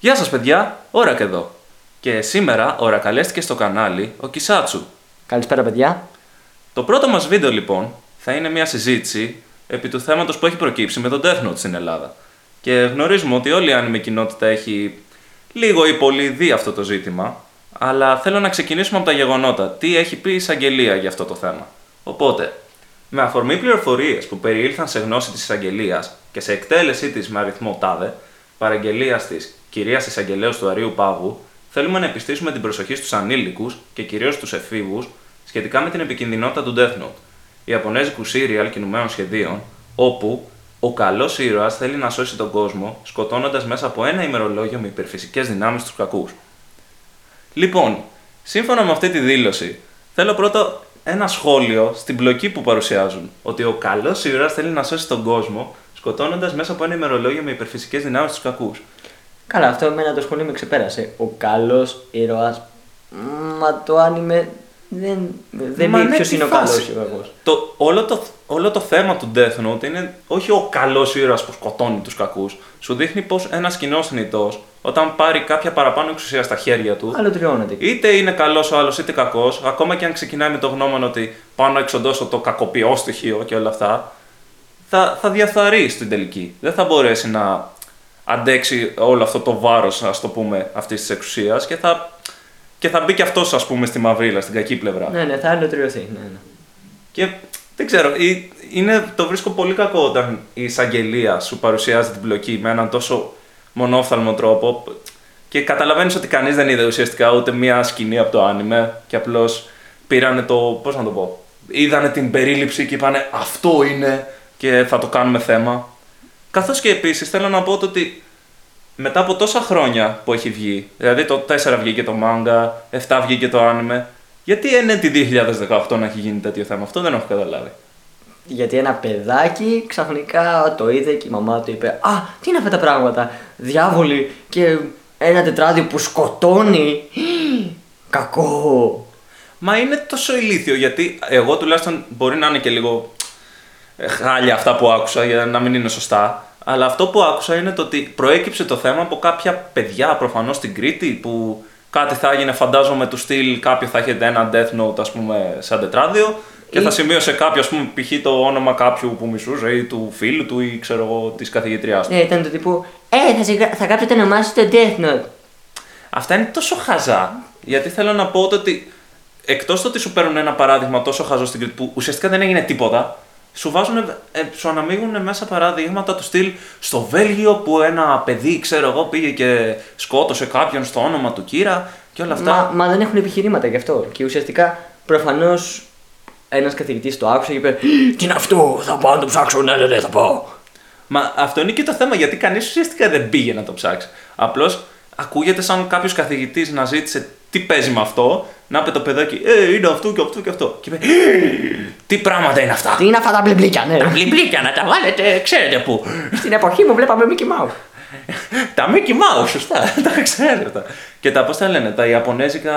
Γεια σας παιδιά, ώρα και εδώ. Και σήμερα ορακαλέστηκε στο κανάλι ο Κισάτσου. Καλησπέρα, παιδιά. Το πρώτο μας βίντεο λοιπόν θα είναι μια συζήτηση επί του θέματος που έχει προκύψει με τον Death Note στην Ελλάδα. Και γνωρίζουμε ότι όλη η άνιμη κοινότητα έχει λίγο ή πολύ δει αυτό το ζήτημα, αλλά θέλω να ξεκινήσουμε από τα γεγονότα. Τι έχει πει η εισαγγελία για αυτό το θέμα. Οπότε, με αφορμή πληροφορίες που περιήλθαν σε γνώση της εισαγγελίας και σε εκτέλεσή της με αριθμό τάδε, παραγγελίας της κυρίας εισαγγελέως του Αρίου Πάγου, θέλουμε να επιστήσουμε την προσοχή στους ανήλικους και κυρίως στους εφήβους σχετικά με την επικινδυνότητα του Death Note, Ιαπωνέζικου σύριαλ κινουμένων σχεδίων, όπου ο καλός ήρωας θέλει να σώσει τον κόσμο σκοτώνοντας μέσα από ένα ημερολόγιο με υπερφυσικές δυνάμεις τους κακούς. Λοιπόν, σύμφωνα με αυτή τη δήλωση, θέλω πρώτα ένα σχόλιο στην πλοκή που παρουσιάζουν. Ότι ο καλός ήρωας θέλει να σώσει τον κόσμο σκοτώνοντας μέσα από ένα ημερολόγιο με υπερφυσικές δυνάμεις τους κακούς. Καλά, αυτό εμένα το σχολείο με ξεπέρασε. Ο καλός ήρωας. Μα το άνιμε δεν, δεν Μα λέει ναι, ποιος τι είναι ο φάση. καλός ήρωας. Το, όλο, το, όλο το θέμα του Death Note είναι όχι ο καλός ήρωας που σκοτώνει τους κακούς. Σου δείχνει πως ένας κοινός θνητό, όταν πάρει κάποια παραπάνω εξουσία στα χέρια του, Αλωτριώνεται. είτε είναι καλός ο άλλος είτε κακός, ακόμα και αν ξεκινάει με το γνώμο ότι πάω να εξοντώσω το κακοποιό στοιχείο και όλα αυτά, θα, θα διαφθαρεί στην τελική. Δεν θα μπορέσει να αντέξει όλο αυτό το βάρος, ας το πούμε, αυτής της εξουσίας και θα, και θα μπει και αυτός, ας πούμε, στη μαυρίλα, στην κακή πλευρά. Ναι, ναι, θα αλωτριωθεί. Ναι, ναι. Και δεν ξέρω, η- είναι, το βρίσκω πολύ κακό όταν η εισαγγελία σου παρουσιάζει την πλοκή με έναν τόσο μονόφθαλμο τρόπο και καταλαβαίνεις ότι κανείς δεν είδε ουσιαστικά ούτε μία σκηνή από το άνιμε και απλώς πήρανε το. Πώς να το πω. Είδανε την περίληψη και είπανε Αυτό είναι και θα το κάνουμε θέμα. Καθώς και επίσης θέλω να πω το ότι μετά από τόσα χρόνια που έχει βγει, δηλαδή το 4 βγήκε το manga, 7 βγήκε το anime, γιατί είναι τη 2018 να έχει γίνει τέτοιο θέμα, αυτό δεν έχω καταλάβει. Γιατί ένα παιδάκι ξαφνικά το είδε και η μαμά του είπε Α, τι είναι αυτά τα πράγματα; Διάβολοι και ένα τετράδιο που σκοτώνει; Κακό. Μα είναι τόσο ηλίθιο γιατί εγώ τουλάχιστον μπορεί να είναι και λίγο ε, χάλια αυτά που άκουσα για να μην είναι σωστά. Αλλά αυτό που άκουσα είναι το ότι προέκυψε το θέμα από κάποια παιδιά προφανώς στην Κρήτη που κάτι θα έγινε, φαντάζομαι του στυλ κάποιο θα έχετε ένα death note ας πούμε σαν τετράδιο και Ή- θα σημείωσε κάποιο ας πούμε π.χ. το όνομα κάποιου που μισούσε ή του φίλου του ή ξέρω εγώ της καθηγητριάς του. Ναι, ήταν το τύπου Ε, θα, σιγα- θα κάψετε το όνομά σου στο Death Note. Αυτά είναι τόσο χαζά. Γιατί θέλω να πω το ότι εκτός το ότι σου παίρνουν ένα παράδειγμα τόσο χαζό στην Κρήτη που ουσιαστικά δεν έγινε τίποτα, σου, βάζουν, ε, σου αναμείγουν μέσα παραδείγματα του στυλ στο Βέλγιο που ένα παιδί, ξέρω εγώ, πήγε και σκότωσε κάποιον στο όνομα του Κύρα και όλα αυτά. Μα, μα δεν έχουν επιχειρήματα γι' αυτό. Και ουσιαστικά προφανώς ένας καθηγητής το άκουσε και είπε Τι είναι αυτό, θα πάω να το ψάξω. Ναι, ναι, ναι, θα πάω. Μα αυτό είναι και το θέμα γιατί κανείς ουσιαστικά δεν πήγε να το ψάξει. Απλώς ακούγεται σαν κάποιος καθηγητής να ζήτησε τι παίζει με αυτό, να πει το παιδάκι, Ε, είναι αυτό και αυτό και αυτό. Και είπε, «Ε, Τι πράγματα είναι αυτά. Τι είναι αυτά τα μπλιμπλίκια, ναι. Τα μπλιμπλίκια να τα βάλετε, ξέρετε πού. Στην εποχή μου βλέπαμε Mickey Mouse. τα Mickey Mouse, σωστά, τα ξέρετε. Και τα πώς τα λένε, τα Ιαπωνέζικα.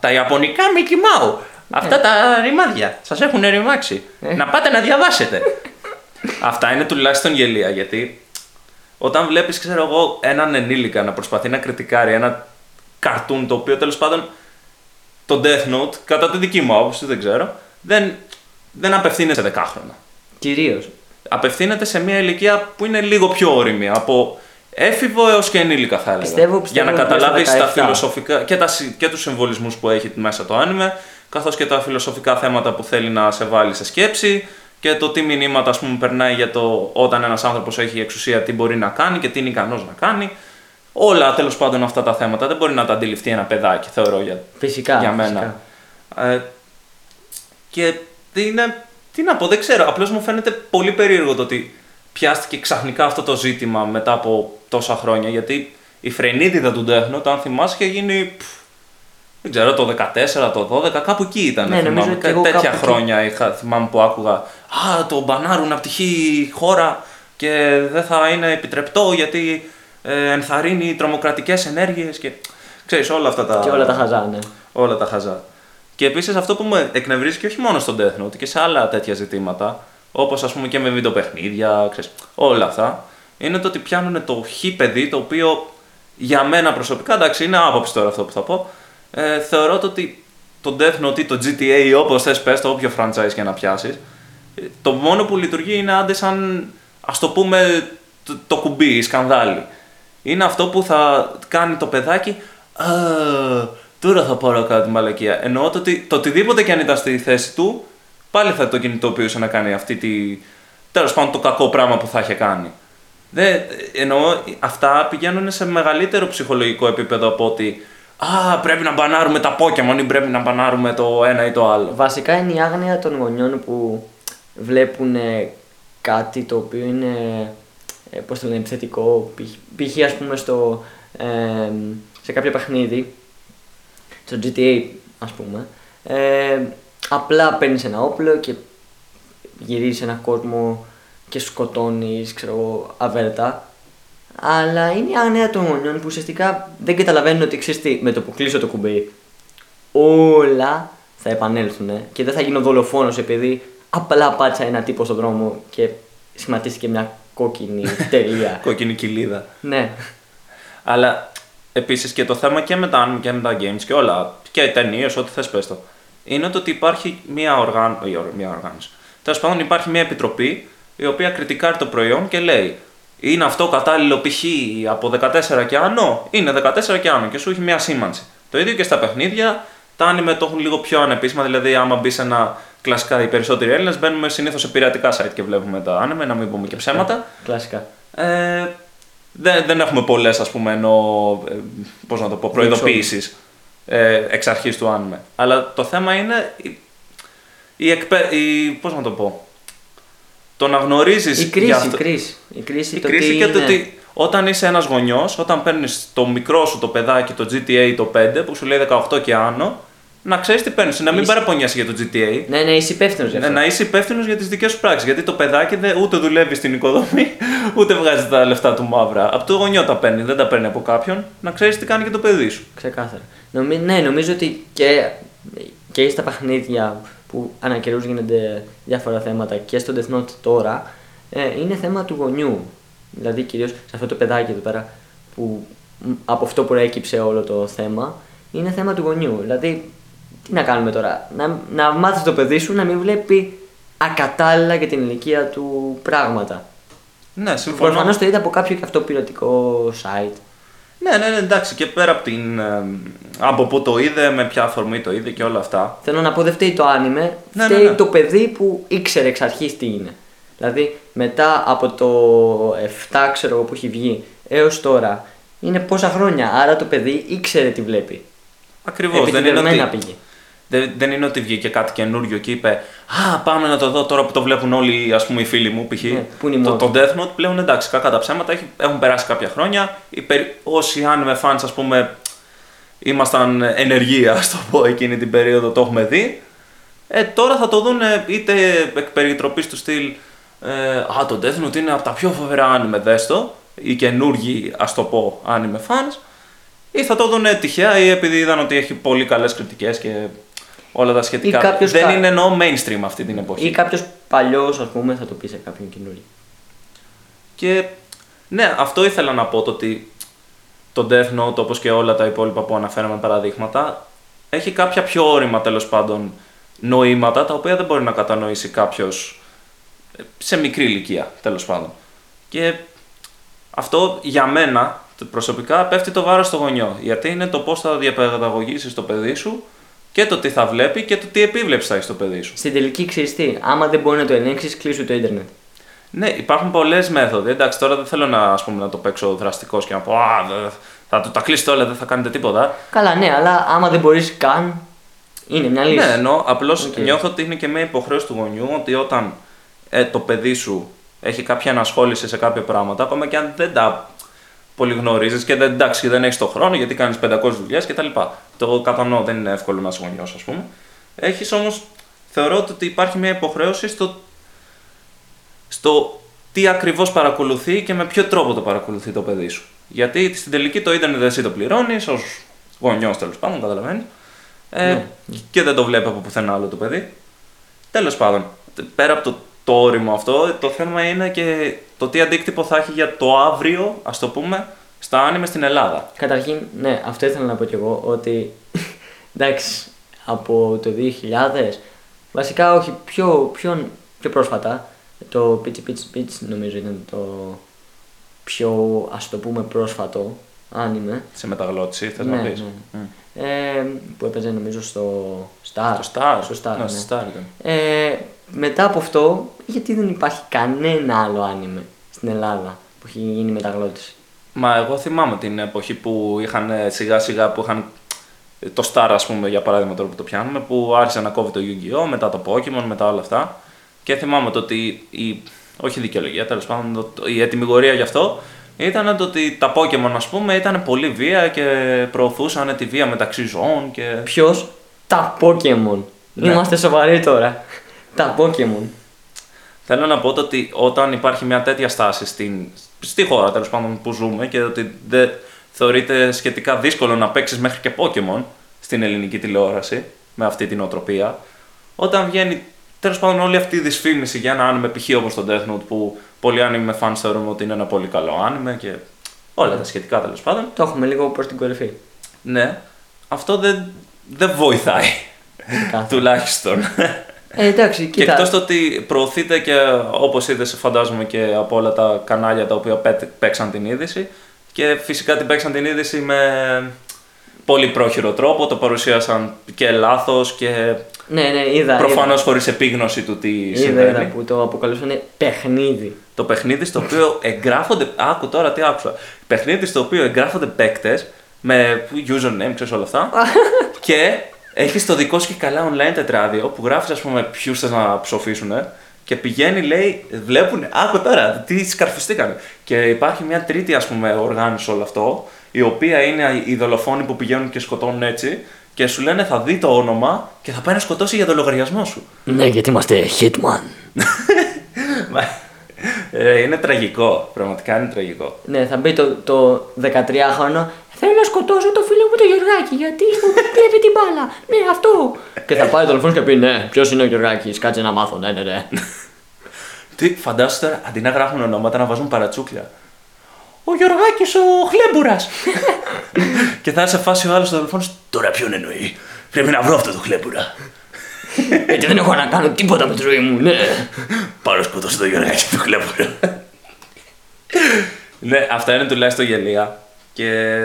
Τα Ιαπωνικά Mickey Mouse. Αυτά τα ρημάδια. Σας έχουν ρημάξει. Ε. να πάτε να διαβάσετε. Αυτά είναι τουλάχιστον γελία γιατί όταν βλέπεις, ξέρω εγώ, έναν ενήλικα να προσπαθεί να κριτικάρει ένα καρτούν το οποίο τέλος πάντων το Death Note, κατά τη δική μου άποψη, δεν ξέρω, δεν, δεν απευθύνεται σε 10 χρόνια. Κυρίως. Απευθύνεται σε μια ηλικία που είναι λίγο πιο όρημη, από έφηβο έως και ενήλικα θα έλεγα. Πιστεύω- πιστεύω για να ότι καταλάβεις στα τα 17. φιλοσοφικά και, τα, συ- και τους συμβολισμού που έχει μέσα το άνιμε, καθώς και τα φιλοσοφικά θέματα που θέλει να σε βάλει σε σκέψη και το τι μηνύματα ας πούμε, περνάει για το όταν ένας άνθρωπος έχει εξουσία, τι μπορεί να κάνει και τι είναι ικανός να κάνει. Όλα τέλος πάντων αυτά τα θέματα δεν μπορεί να τα αντιληφθεί ένα παιδάκι, θεωρώ για Φυσικά. για μένα. φυσικά. Ε, και τι είναι, τι να πω, δεν ξέρω. Απλώς μου φαίνεται πολύ περίεργο το ότι πιάστηκε ξαφνικά αυτό το ζήτημα μετά από τόσα χρόνια. Γιατί η φρενίτιδα του Death Note, αν θυμάσαι, είχε γίνει. πφ, δεν ξέρω, το 14, το 12, κάπου εκεί ήταν. Ναι, θυμάμαι. νομίζω ότι Κα- εγώ τέτοια κάπου εκεί. χρόνια είχα, θυμάμαι που άκουγα. Α, το μπανάρουν από τυχή χώρα και δεν θα είναι επιτρεπτό γιατί ε, ενθαρρύνει τρομοκρατικές ενέργειες και ξέρεις όλα αυτά τα... Και όλα τα χαζά, ναι. Όλα τα χαζά. Και επίσης αυτό που με εκνευρίζει και όχι μόνο στον Death Note και σε άλλα τέτοια ζητήματα, όπως ας πούμε και με βιντεοπαιχνίδια, ξέρεις, όλα αυτά, είναι το ότι πιάνουν το χ παιδί το οποίο για μένα προσωπικά, εντάξει, είναι άποψη τώρα αυτό που θα πω. Ε, θεωρώ το ότι το Death Note ή το GTA ή όπως θες πες το όποιο franchise και να πιάσεις, το μόνο που λειτουργεί είναι άντε σαν ας το πούμε το, το κουμπί, η σκανδάλη. Είναι αυτό που θα κάνει το παιδάκι. Α, τώρα θα πάρω κάτι μαλακία. Εννοώ το ότι το οτιδήποτε και αν ήταν στη θέση του, πάλι θα το κινητοποιούσε να κάνει αυτή τη. τέλος πάντων το κακό πράγμα που θα είχε κάνει. Δεν, εννοώ αυτά πηγαίνουν σε μεγαλύτερο ψυχολογικό επίπεδο από ότι Α, πρέπει να μπανάρουμε τα Pokémon ή πρέπει να μπανάρουμε το ένα ή το άλλο. Βασικά είναι η άγνοια των γονιών που βλέπουν ε, κάτι το οποίο είναι ε, πώς το λένε, επιθετικό. Π.χ. ας πούμε στο, ε, σε κάποιο παιχνίδι, στο GTA ας πούμε, ε, απλά παίρνεις ένα όπλο και γυρίζεις ένα κόσμο και σκοτώνεις, ξέρω εγώ, αβέρτα. Αλλά είναι η άγνοια των γονιών που ουσιαστικά δεν καταλαβαίνουν ότι ξέρεις τι, με το που κλείσω το κουμπί, όλα θα επανέλθουν και δεν θα γίνω δολοφόνος επειδή απλά πάτσα ένα τύπο στον δρόμο και σχηματίστηκε μια κόκκινη τελεία. κόκκινη κοιλίδα. ναι. Αλλά επίσης και το θέμα και με τα και με τα games και όλα, και οι ταινίες, ό,τι θες πες το, είναι το ότι υπάρχει μια, οργάν... μια οργάνωση. Τέλος πάντων, υπάρχει μια επιτροπή η οποία κριτικάρει το προϊόν και λέει είναι αυτό κατάλληλο π.χ. από 14 και άνω, είναι 14 και άνω και σου έχει μια σήμανση. Το ίδιο και στα παιχνίδια, τα άνιμε το έχουν λίγο πιο ανεπίσημα, δηλαδή άμα μπεις σε ένα κλασικά οι περισσότεροι Έλληνες μπαίνουμε συνήθως σε πειρατικά site και βλέπουμε τα άνιμε, να μην πούμε και ψέματα. Ναι, κλασικά. Ε, δεν, δεν έχουμε πολλές, ας πούμε, ενώ. Ε, Πώς να το πω, προειδοποίησεις ε, εξ αρχής του άνιμε. Αλλά το θέμα είναι η, η, εκπαί... η πώς να το πω, το να γνωρίζεις. Η κρίση, αυτό... η κρίση. Η κρίση, η κρίση και το ότι όταν είσαι ένας γονιός, όταν παίρνεις το μικρό σου το παιδάκι, το GTA το 5, που σου λέει 18 και άνω, να ξέρεις τι παίρνεις. Να μην είσαι... παραπονιέσαι για το GTA. Ναι, ναι, είσαι υπεύθυνος για ναι, αυτό. Ναι, να είσαι υπεύθυνος για τις δικές σου πράξεις. Γιατί το παιδάκι δεν, ούτε δουλεύει στην οικοδομή, ούτε βγάζει τα λεφτά του μαύρα. Από το γονιό τα παίρνει, δεν τα παίρνει από κάποιον. Να ξέρεις τι κάνει και το παιδί σου. Ξεκάθαρα. Νομι... Ναι, νομίζω ότι και, και στα παιχνίδια που ανά καιρούς γίνονται διάφορα θέματα και στο Death Note τώρα, ε, είναι θέμα του γονιού. Δηλαδή κυρίως σε αυτό το παιδάκι εδώ πέρα που από αυτό που έκυψε όλο το θέμα, είναι θέμα του γονιού. Δηλαδή, τι να κάνουμε τώρα, να, να μάθεις το παιδί σου να μην βλέπει ακατάλληλα για την ηλικία του πράγματα. Ναι, συμφωνώ. Προφανώς το είδα από κάποιο και αυτό πειρατικό site. Ναι, ναι, ναι, εντάξει, και πέρα από την. Ε, από πού το είδε, με ποια αφορμή το είδε και όλα αυτά. Θέλω να πω, δεν φταίει το άνιμε, ναι, φταίει ναι, ναι. το παιδί που ήξερε εξ αρχής τι είναι. Δηλαδή, μετά από το 7 ξέρω που έχει βγει έως τώρα, είναι πόσα χρόνια. Άρα το παιδί ήξερε τι βλέπει. Ακριβώς. Δεν είναι ότι... πήγε. Δεν, δεν είναι ότι βγήκε κάτι καινούριο και είπε Α, πάμε να το δω τώρα που το βλέπουν όλοι ας πούμε, οι φίλοι μου. Π.χ. Ναι, το, το Death Note πλέον εντάξει, κακά τα ψέματα έχουν περάσει κάποια χρόνια. Οι, όσοι anime fans, ας πούμε, ήμασταν ενεργοί, ας το πω, εκείνη την περίοδο το έχουμε δει. Ε, τώρα θα το δουν είτε εκ περιτροπής του στυλ ε, Α, το Death Note είναι από τα πιο φοβερά anime, δες το, ή καινούργοι, ας το πω, anime fans, ή θα το δουν τυχαία ή επειδή είδαν ότι έχει πολύ καλές κριτικές και όλα τα σχετικά. Δεν κα... είναι εννοώ mainstream αυτή την εποχή. Ή κάποιος παλιός, ας πούμε, θα το πει σε κάποιον καινούριο. Και ναι, αυτό ήθελα να πω το ότι το Death Note, όπως και όλα τα υπόλοιπα που αναφέραμε παραδείγματα, έχει κάποια πιο όρημα τέλος πάντων νοήματα τα οποία δεν μπορεί να κατανοήσει κάποιος σε μικρή ηλικία τέλος πάντων. Και αυτό για μένα προσωπικά πέφτει το βάρος στο γονιό. Γιατί είναι το πώς θα διαπαιδαγωγήσεις το παιδί σου και το τι θα βλέπει και το τι επίβλεψη θα έχει στο παιδί σου. Στην τελική ξέρεις τι, άμα δεν μπορεί να το ελέγξεις, κλείσου το Ιντερνετ. Ναι, υπάρχουν πολλές μέθοδοι. Εντάξει, τώρα δεν θέλω να, ας πούμε, να το παίξω δραστικός και να πω Α, θα το τα κλείσετε όλα, δεν θα κάνετε τίποτα. Καλά, ναι, αλλά άμα δεν μπορείς καν. Είναι μια λύση. Ναι, ενώ απλώς okay. νιώθω ότι είναι και μια υποχρέωση του γονιού ότι όταν ε, το παιδί σου έχει κάποια ανασχόληση σε κάποια πράγματα, ακόμα και αν δεν τα πολύ γνωρίζεις και δεν, εντάξει, δεν έχεις το χρόνο γιατί κάνεις 500 δουλειές κτλ. Το κατανοώ, δεν είναι εύκολο να είσαι γονιό, ας πούμε. Έχεις όμως, θεωρώ ότι υπάρχει μια υποχρέωση στο, στο τι ακριβώς παρακολουθεί και με ποιο τρόπο το παρακολουθεί το παιδί σου. Γιατί στην τελική το ίντερνετ εσύ το πληρώνεις, ως γονιός τέλος πάντων, καταλαβαίνεις. Ε, ναι. Και δεν το βλέπει από πουθενά άλλο το παιδί. Τέλος πάντων, πέρα από το το όριμο αυτό. Το θέμα είναι και το τι αντίκτυπο θα έχει για το αύριο, ας το πούμε, στα άνιμε στην Ελλάδα. Καταρχήν, ναι, αυτό ήθελα να πω κι εγώ, ότι εντάξει, από το 2000, βασικά όχι πιο, πιο, πιο πρόσφατα, το Pitch Pitch Pitch νομίζω ήταν το πιο, ας το πούμε, πρόσφατο άνιμε. Σε μεταγλώτηση, θες Ναι, να πεις; ναι. Μμ. Ε, που έπαιζε νομίζω στο Star. Στο Star. Στο Star, Ναι, ναι. στο Star ήταν. Ε, μετά από αυτό, γιατί δεν υπάρχει κανένα άλλο άνιμε στην Ελλάδα που έχει γίνει μεταγλώτηση; Μα εγώ θυμάμαι την εποχή που είχαν ε, σιγά σιγά που είχαν ε, το Star, ας πούμε, για παράδειγμα τώρα που το πιάνουμε, που άρχισε να κόβει το Yu-Gi-Oh! μετά το Pokemon, μετά όλα αυτά. Και θυμάμαι το ότι η, όχι η δικαιολογία, τέλος πάντων, το- το- η ετοιμιγορία γι' αυτό ήταν το ότι τα Pokemon, ας πούμε, ήταν πολύ βία και προωθούσαν τη βία μεταξύ ζώων και... Ποιος; Τα Pokemon. Ναι. Είμαστε σοβαροί τώρα. Τα Pokemon. Θέλω να πω το ότι όταν υπάρχει μια τέτοια στάση στην, στη χώρα τέλος πάντων που ζούμε και ότι δεν θεωρείται σχετικά δύσκολο να παίξεις μέχρι και Pokémon στην ελληνική τηλεόραση με αυτή την οτροπία, όταν βγαίνει τέλος πάντων όλη αυτή η δυσφήμιση για ένα άνιμε π.χ. όπως το Death Note που πολλοί άνιμε fans θεωρούμε ότι είναι ένα πολύ καλό άνιμε και όλα τα σχετικά τέλος πάντων. Το έχουμε λίγο προς την κορυφή. Ναι, αυτό δεν, δεν βοηθάει Κάθε. τουλάχιστον. Ε, εντάξει, Και κοίτα. εκτός το ότι προωθείται και όπως είδες, φαντάζομαι και από όλα τα κανάλια τα οποία πέτ- παίξαν την είδηση. Και φυσικά την παίξαν την είδηση με πολύ πρόχειρο τρόπο. Το παρουσίασαν και λάθος και Ναι, ναι, είδα. προφανώς χωρίς επίγνωση του τι Είδα, συμβαίνει. είδα που το αποκαλούσαν παιχνίδι. Το παιχνίδι στο οποίο εγγράφονται. Άκου τώρα τι άκουσα. Παιχνίδι στο οποίο εγγράφονται παίκτες με username, ξέρεις όλα αυτά. και έχεις το δικό σου και καλά online τετράδιο που γράφεις, ας πούμε, ποιους θες να ψοφήσουν. Και πηγαίνει, λέει, βλέπουν. Άκου τώρα, τι σκαρφιστήκανε. Και υπάρχει μια τρίτη, ας πούμε, οργάνωση σε όλο αυτό, η οποία είναι οι δολοφόνοι που πηγαίνουν και σκοτώνουν έτσι. Και σου λένε θα δει το όνομα και θα πάει να σκοτώσει για το λογαριασμό σου. Ναι, γιατί είμαστε Hitman. Μα, ε, είναι τραγικό. Πραγματικά είναι τραγικό. Ναι, θα μπει το, το 13χρονο. Θέλω να σκοτώσω το φίλο μου το Γεωργάκη γιατί μου κλέβει την μπάλα. Ναι, αυτό. Και θα πάρει το τηλεφώνο και πει Ναι, ποιος είναι ο Γεωργάκης, κάτσε να μάθω. Ναι, ναι, ναι. Τι, φαντάσου τώρα, αντί να γράφουν ονόματα, να βάζουν παρατσούκλια. Ο Γιωργάκης ο Χλέμπουρας. και θα είναι σε φάση ο άλλος στο τηλεφώνο. Τώρα ποιον εννοεί. Πρέπει να βρω αυτό το Χλέμπουρα. Γιατί δεν έχω να κάνω τίποτα με τη ζωή μου, ναι. Πάρω σκοτώσω το Γιωργάκη του Χλέμπουρα. ναι, αυτά είναι τουλάχιστον γελία. Και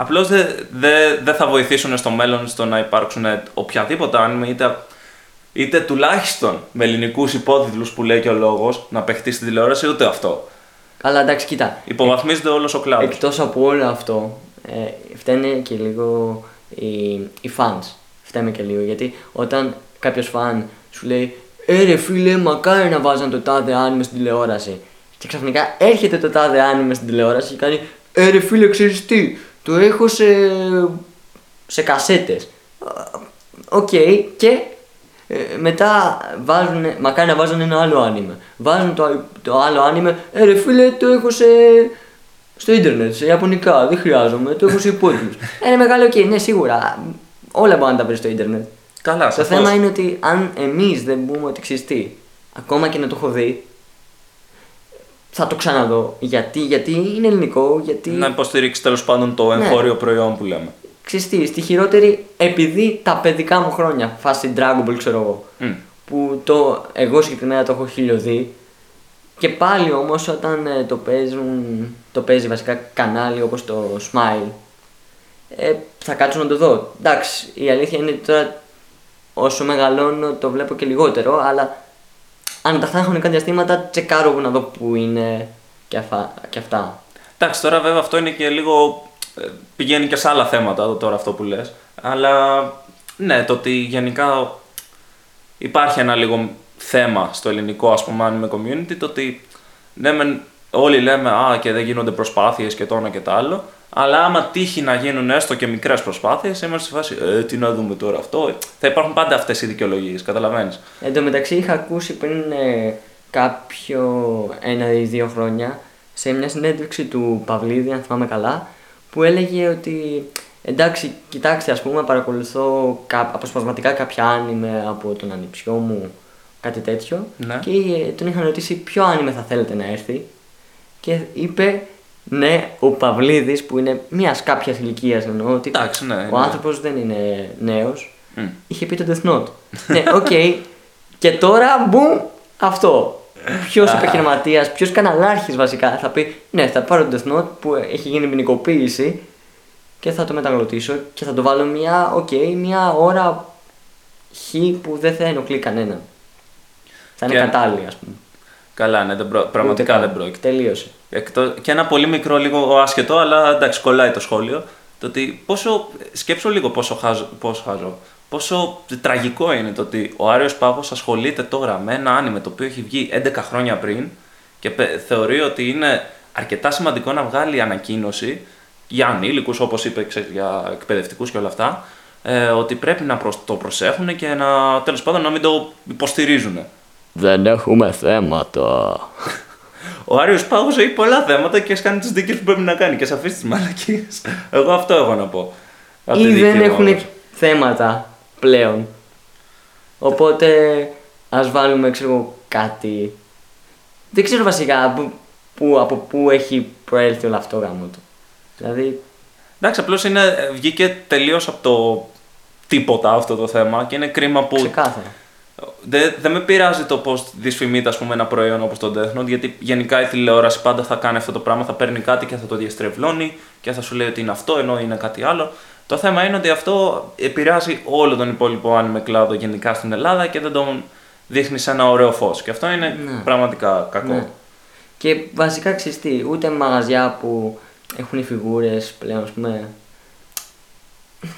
απλώς δεν δε, δεν θα βοηθήσουν στο μέλλον στο να υπάρξουν οποιαδήποτε άνιμε είτε είτε τουλάχιστον με ελληνικούς υπότιτλους που λέει και ο λόγος να παιχτεί στην τηλεόραση, ούτε αυτό. Καλά, εντάξει, κοίτα. Υποβαθμίζεται όλος ο κλάδος. Εκτός από όλο αυτό, ε, φταίνε και λίγο οι, οι fans. Φταίμε και λίγο, γιατί όταν κάποιος φαν σου λέει «Ε ρε φίλε, μακάρι να βάζαν το τάδε άνιμε στην τηλεόραση» και ξαφνικά έρχεται το τάδε άνιμε στην τηλεόραση και κάνει «Ε ρε φίλε, ξέρεις τι, το έχω σε, σε κασέτες». Οκ, και ε, μετά βάζουν, μακάρι να βάζουν ένα άλλο άνιμε. Βάζουν το, το άλλο άνιμε, ε ρε φίλε, το έχω σε, στο ίντερνετ, σε ιαπωνικά, δεν χρειάζομαι, το έχω σε υπότιτλους. ε, ρε μεγάλο, οκ, ναι, σίγουρα, όλα μπορεί να τα βρεις στο ίντερνετ. Καλά, Το σαφώς. θέμα είναι ότι αν εμείς δεν πούμε ότι ξέρεις τι, ακόμα και να το έχω δει, θα το ξαναδώ. Γιατί, γιατί είναι ελληνικό, γιατί... Να υποστηρίξει τέλος πάντων το Ναι. εγχώριο προϊόν που λέμε. Ξέρεις τι, στη χειρότερη, επειδή τα παιδικά μου χρόνια, φάση Dragon Ball ξέρω εγώ, Μμ. που το, εγώ συγκεκριμένα το έχω χιλιοδεί και πάλι όμως όταν ε, το παίζουν, το παίζει βασικά κανάλι όπως το Smile, ε, θα κάτσω να το δω. Εντάξει, η αλήθεια είναι ότι τώρα όσο μεγαλώνω το βλέπω και λιγότερο, αλλά αν τα φτάνω χρονικά διαστήματα τσεκάρω εγώ να δω που είναι και, αφα, και αυτά. Εντάξει, τώρα βέβαια αυτό είναι και λίγο. ε, πηγαίνει και σε άλλα θέματα τώρα αυτό που λες. Αλλά ναι, το ότι γενικά υπάρχει ένα λίγο θέμα στο ελληνικό ας πούμε anime community το ότι ναι μεν όλοι λέμε α και δεν γίνονται προσπάθειες και το ένα και το άλλο αλλά άμα τύχει να γίνουν έστω και μικρές προσπάθειες είμαστε στη φάση ε, τι να δούμε τώρα αυτό θα υπάρχουν πάντα αυτές οι δικαιολογίες καταλαβαίνεις. Εν τω μεταξύ είχα ακούσει πριν ε, κάποιο ένα ή δύο χρόνια σε μια συνέντευξη του Παυλίδη, αν θυμάμαι καλά, που έλεγε ότι εντάξει, κοιτάξτε, ας πούμε, παρακολουθώ κα, αποσπασματικά κάποια άνιμε από τον ανιψιό μου, κάτι τέτοιο, Ναι. και ε, τον είχαν ρωτήσει ποιο άνιμε θα θέλετε να έρθει. Και είπε Ναι, ο Παυλίδης που είναι μιας κάποιας ηλικίας εννοώ ότι Εντάξει, ναι, ο ναι. άνθρωπος δεν είναι νέος. Μμ. Είχε πει το Death Note. ναι, οκ. Και τώρα μπουμ αυτό. Ποιος επιχειρηματίας, ποιος καναλάρχης βασικά θα πει Ναι, θα πάρω το Death Note που έχει γίνει ποινικοποίηση και θα το μεταγλωττίσω και θα το βάλω μια, οκ, μια ώρα χ που δεν θα ενοχλεί κανέναν. Θα είναι Και- κατάλληλη, ας πούμε. Καλά, ναι, δεν προ- πραγματικά Ούτε δεν καν. πρόκειται. Τελείωσε. Εκτός, και ένα πολύ μικρό, λίγο άσχετο, αλλά εντάξει, κολλάει το σχόλιο. Το ότι πόσο. Σκέψω λίγο πόσο χάζω. Πόσο, χάζω, πόσο τραγικό είναι το ότι ο Άριος Πάγος ασχολείται τώρα με ένα άνιμε το οποίο έχει βγει 11 χρόνια πριν και πε- θεωρεί ότι είναι αρκετά σημαντικό να βγάλει ανακοίνωση για ανήλικους, όπως είπε, ξέρεις, για εκπαιδευτικούς και όλα αυτά, ε, ότι πρέπει να προσ- το προσέχουν και να τέλος πάντων να μην το υποστηρίζουν. Δεν έχουμε θέματα. Ο Άριος Πάγος έχει πολλά θέματα και έχει κάνει τις δίκες που πρέπει να κάνει και σε αφήσεις τις μαλακίες. Εγώ αυτό έχω να πω. Από τη Ή δική δεν μου έχουν άποψη. θέματα πλέον. Οπότε ας βάλουμε ξέρω, εγώ, κάτι. Δεν ξέρω βασικά που, που- από πού έχει προέλθει όλο αυτό γάμο του. Δηλαδή, Εντάξει, απλώς είναι, βγήκε τελείως από το τίποτα αυτό το θέμα και είναι κρίμα που ξεκάθαρα. Δεν δεν με πειράζει το πώς δυσφημείται ας πούμε, ένα προϊόν όπως το Death Note, γιατί γενικά η τηλεόραση πάντα θα κάνει αυτό το πράγμα. Θα παίρνει κάτι και θα το διαστρεβλώνει και θα σου λέει ότι είναι αυτό ενώ είναι κάτι άλλο. Το θέμα είναι ότι αυτό επηρεάζει όλο τον υπόλοιπο anime κλάδο γενικά στην Ελλάδα και δεν τον δείχνεις σε ένα ωραίο φως. Και αυτό είναι Ναι. πραγματικά κακό. Ναι. Και βασικά ξέρεις τι, ούτε μαγαζιά που έχουν φιγούρες πλέον, ας πούμε.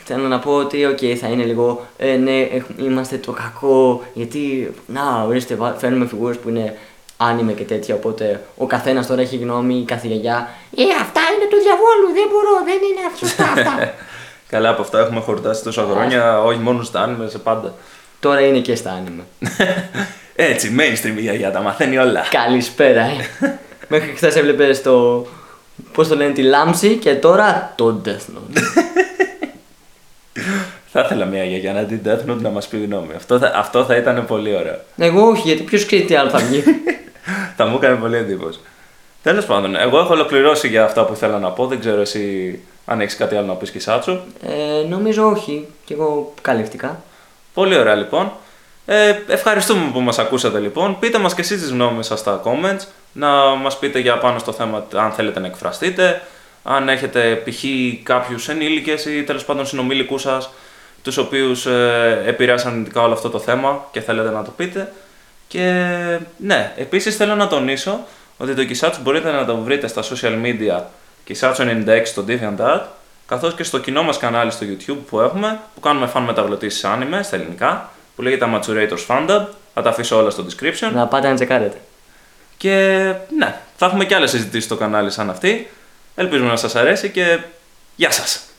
Θέλω να πω ότι, οκ, θα είναι λίγο, ε, ναι, έχ- είμαστε το κακό, γιατί, να, ορίστε, βα- φέρνουμε φιγούρες που είναι άνιμε και τέτοια, οπότε ο καθένας τώρα έχει γνώμη, η κάθε γιαγιά, ε, αυτά είναι του διαβόλου, δεν μπορώ, δεν είναι σωστά αυτά. Καλά, από αυτά έχουμε χορτάσει τόσα χρόνια, όχι μόνο στα anime, σε πάντα. τώρα είναι και στα άνιμε. Έτσι, mainstream η γιαγιά τα μαθαίνει όλα. Καλησπέρα, ε. Μέχρι χθες έβλεπες το. Πώς το λένε, τη λάμψη και τώρα το Death Note. Θα ήθελα μια γιαγιά να την Death Note να μας πει γνώμη. Αυτό θα, αυτό θα ήταν πολύ ωραίο. Εγώ όχι, γιατί ποιος ξέρει τι άλλο θα βγει. θα μου έκανε πολύ εντύπωση. Τέλος πάντων, εγώ έχω ολοκληρώσει για αυτά που ήθελα να πω. Δεν ξέρω εσύ αν έχεις κάτι άλλο να πεις, Κισάτσου. ε, νομίζω όχι. Και εγώ καλύφτηκα. Πολύ ωραία λοιπόν. Ε, ευχαριστούμε που μας ακούσατε λοιπόν. Πείτε μας και εσείς τις γνώμες σας στα comments. Να μας πείτε για πάνω στο θέμα αν θέλετε να εκφραστείτε. Αν έχετε π.χ. κάποιους ενήλικες ή τέλος πάντων συνομήλικούς σας τους οποίους ε, επηρέασαν αρνητικά όλο αυτό το θέμα και θέλετε να το πείτε. Και ναι, επίσης θέλω να τονίσω ότι το Kisatsu μπορείτε να το βρείτε στα social media Kisatsu96 στο DeviantArt καθώς και στο κοινό μας κανάλι στο YouTube που έχουμε που κάνουμε φαν μεταγλωτήσεις anime στα ελληνικά που λέγεται Amatsurators Fandom θα τα αφήσω όλα στο description Να πάτε να τσεκάρετε. και ναι, θα έχουμε και άλλες συζητήσεις στο κανάλι σαν αυτή ελπίζουμε να σας αρέσει και γεια σας!